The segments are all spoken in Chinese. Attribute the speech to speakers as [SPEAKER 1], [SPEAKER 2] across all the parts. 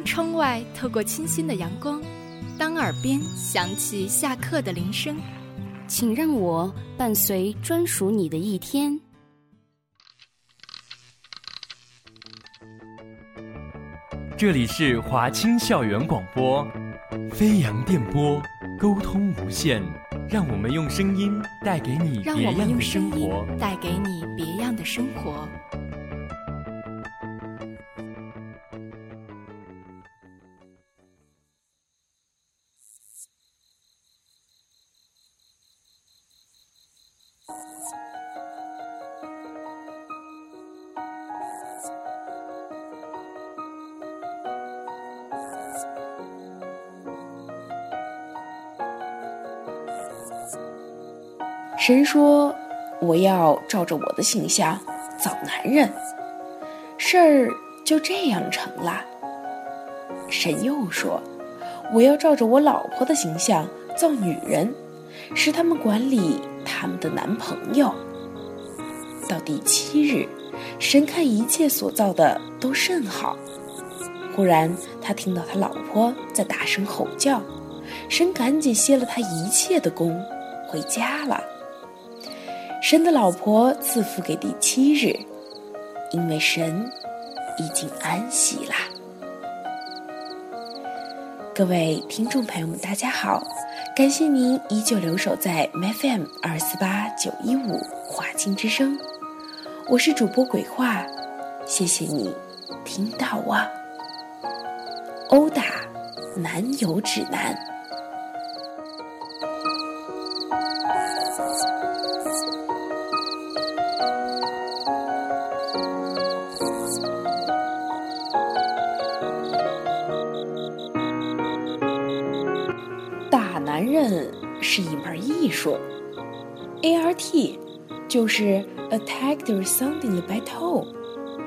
[SPEAKER 1] 当窗外透过清新的阳光，当耳边响起下课的铃声，
[SPEAKER 2] 请让我伴随专属你的一天。
[SPEAKER 3] 这里是华清校园广播，飞扬电波，沟通无限，让我们用声音带给你别样的生活，
[SPEAKER 1] 带给你别样的生活。
[SPEAKER 4] 神说：“我要照着我的形象造男人。”事儿就这样成了。神又说：“我要照着我老婆的形象造女人，使他们管理他们的男朋友。”到第七日，神看一切所造的都甚好。忽然，他听到他老婆在大声吼叫，神赶紧歇了他一切的工，回家了。神的老婆赐福给第七日，因为神已经安息啦。各位听众朋友们，大家好，感谢您依旧留守在 FM 二四八九一五华清之声，我是主播鬼话，谢谢你听到我。殴打男友指南。男人是一门艺术，ART 就是 Attack the Sounding by Toe，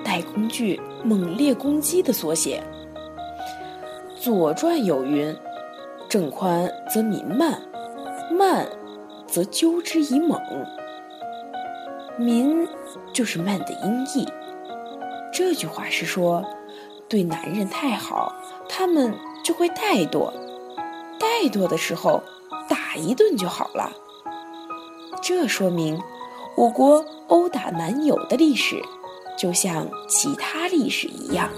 [SPEAKER 4] 带工具猛烈攻击的缩写。《左传》有云：“正宽则民慢，慢则纠之以猛。”民就是慢的音译。这句话是说，对男人太好，他们就会怠惰。怠惰的时候，打一顿就好了。这说明，我国殴打男友的历史，就像其他历史一样，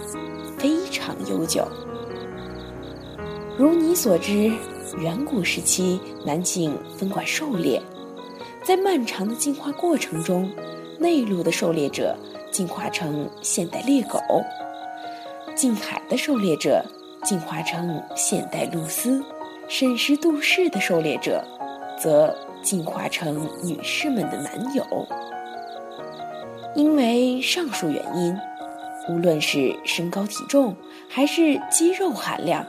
[SPEAKER 4] 非常悠久。如你所知，远古时期男性分管狩猎，在漫长的进化过程中，内陆的狩猎者进化成现代猎狗，近海的狩猎者进化成现代露丝。审时度势的狩猎者，则进化成女士们的男友。因为上述原因，无论是身高体重还是肌肉含量，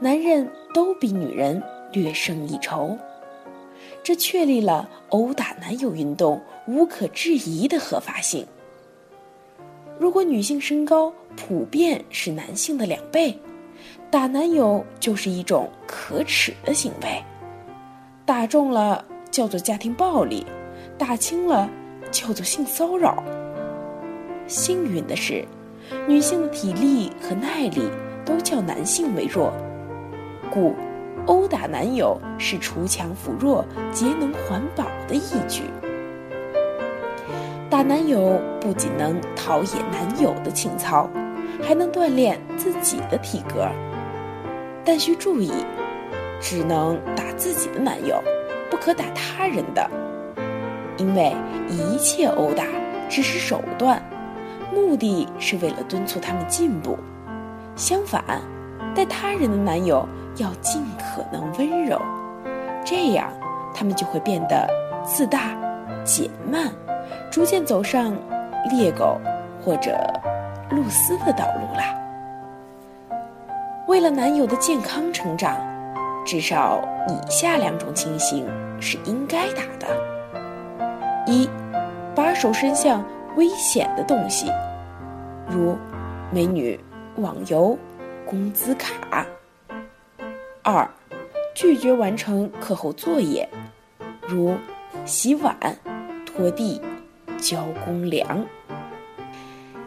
[SPEAKER 4] 男人都比女人略胜一筹。这确立了殴打男友运动无可置疑的合法性。如果女性身高普遍是男性的两倍，打男友就是一种可耻的行为，打中了叫做家庭暴力，打轻了叫做性骚扰。幸运的是，女性的体力和耐力都较男性为弱，故殴打男友是锄强扶弱、节能环保的义举。打男友不仅能陶冶男友的情操，还能锻炼自己的体格。但需注意，只能打自己的男友，不可打他人的，因为一切殴打只是手段，目的是为了敦促他们进步。相反，待他人的男友要尽可能温柔，这样他们就会变得自大、减慢，逐渐走上猎狗或者露丝的道路啦。为了男友的健康成长，至少以下两种情形是应该打的：一，把手伸向危险的东西，如美女、网游、工资卡；二，拒绝完成课后作业，如洗碗、拖地、交公粮。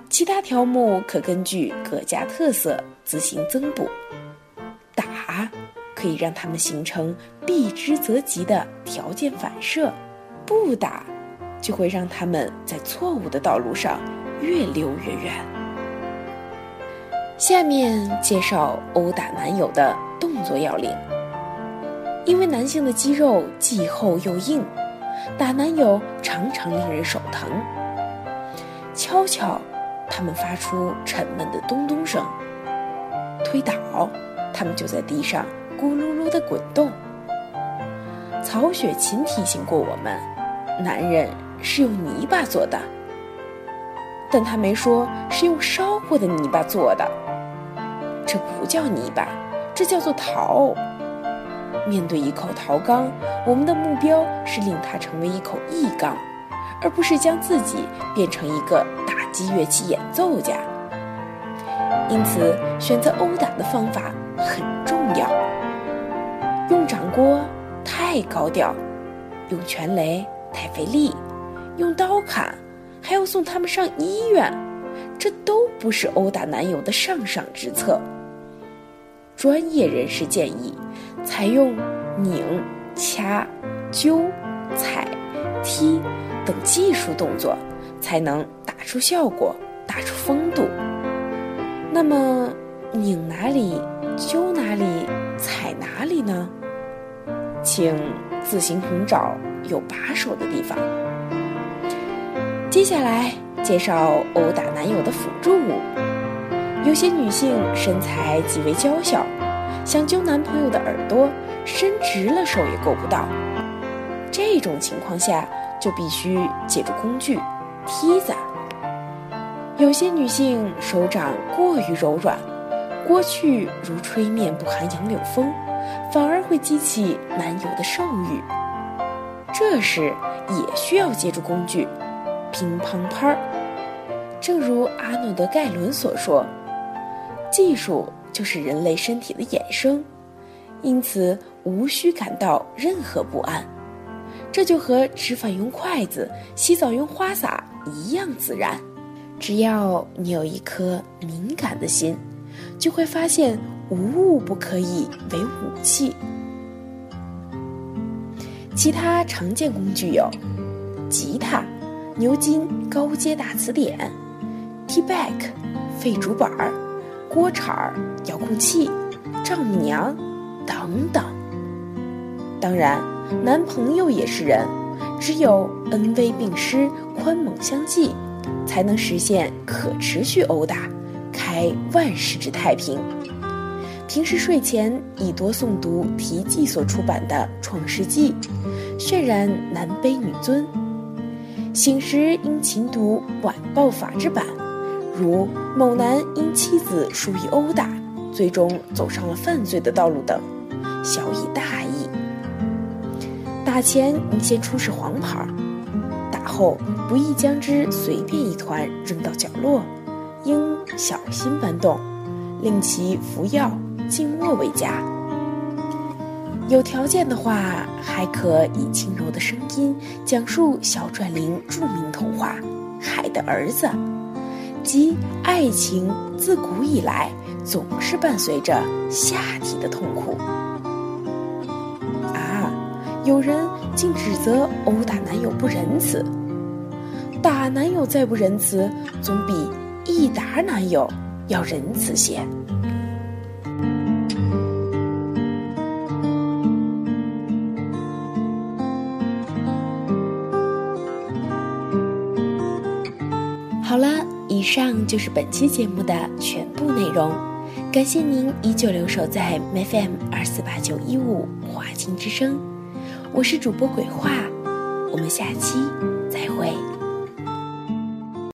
[SPEAKER 4] 其他条目可根据各家特色自行增补。打可以让他们形成避之则吉的条件反射，不打就会让他们在错误的道路上越溜越远。下面介绍殴打男友的动作要领。因为男性的肌肉既厚又硬，打男友常常令人手疼。悄悄，他们发出沉闷的咚咚声；推倒，他们就在地上咕噜噜的滚动。曹雪芹提醒过我们，男人是用泥巴做的，但他没说是用烧过的泥巴做的。这不叫泥巴，这叫做陶。面对一口陶缸，我们的目标是令它成为一口异缸，而不是将自己变成一个击乐器演奏家。因此，选择殴打的方法很重要。用掌掴太高调，用拳雷太费力，用刀砍还要送他们上医院，这都不是殴打男友的上上之策。专业人士建议。采用拧、掐、揪、踩、踢等技术动作，才能打出效果，打出风度。那么，拧哪里、揪哪里、踩哪里呢？请自行寻找有把手的地方。接下来介绍殴打男友的辅助物。有些女性身材极为娇小。想揪男朋友的耳朵，伸直了手也够不到。这种情况下，就必须借助工具——梯子。有些女性手掌过于柔软，过去如吹面不含杨柳风，反而会激起男友的兽欲。这时也需要借助工具——乒乓拍儿。正如阿诺德·盖伦所说：“技术。”就是人类身体的衍生，因此无需感到任何不安。这就和吃饭用筷子、洗澡用花洒一样自然。只要你有一颗敏感的心，就会发现无物不可以为武器。其他常见工具有：吉他、牛津高阶大词典、T-back 废竹板儿。锅铲儿、遥控器、丈母娘等等。当然，男朋友也是人，只有恩威并施、宽猛相济，才能实现可持续殴打，开万世之太平。平时睡前宜多诵读题记所出版的《创世纪》，渲染男卑女尊；醒时应勤读晚报法制版。如某男因妻子疏于殴打，最终走上了犯罪的道路等，小以大义。打前你先出示黄牌，后不宜将之随便一团扔到角落，应小心搬动，令其服药静卧为佳。有条件的话，还可以轻柔的声音讲述小篆林著名童话《海的儿子》。即爱情自古以来总是伴随着下体的痛苦啊！有人竟指责殴打男友不仁慈，打男友再不仁慈，总比一打男友要仁慈些。好了。以上就是本期节目的全部内容，感谢您依旧留守在 FM 二四八九一五华清之声，我是主播鬼话，我们下期再会。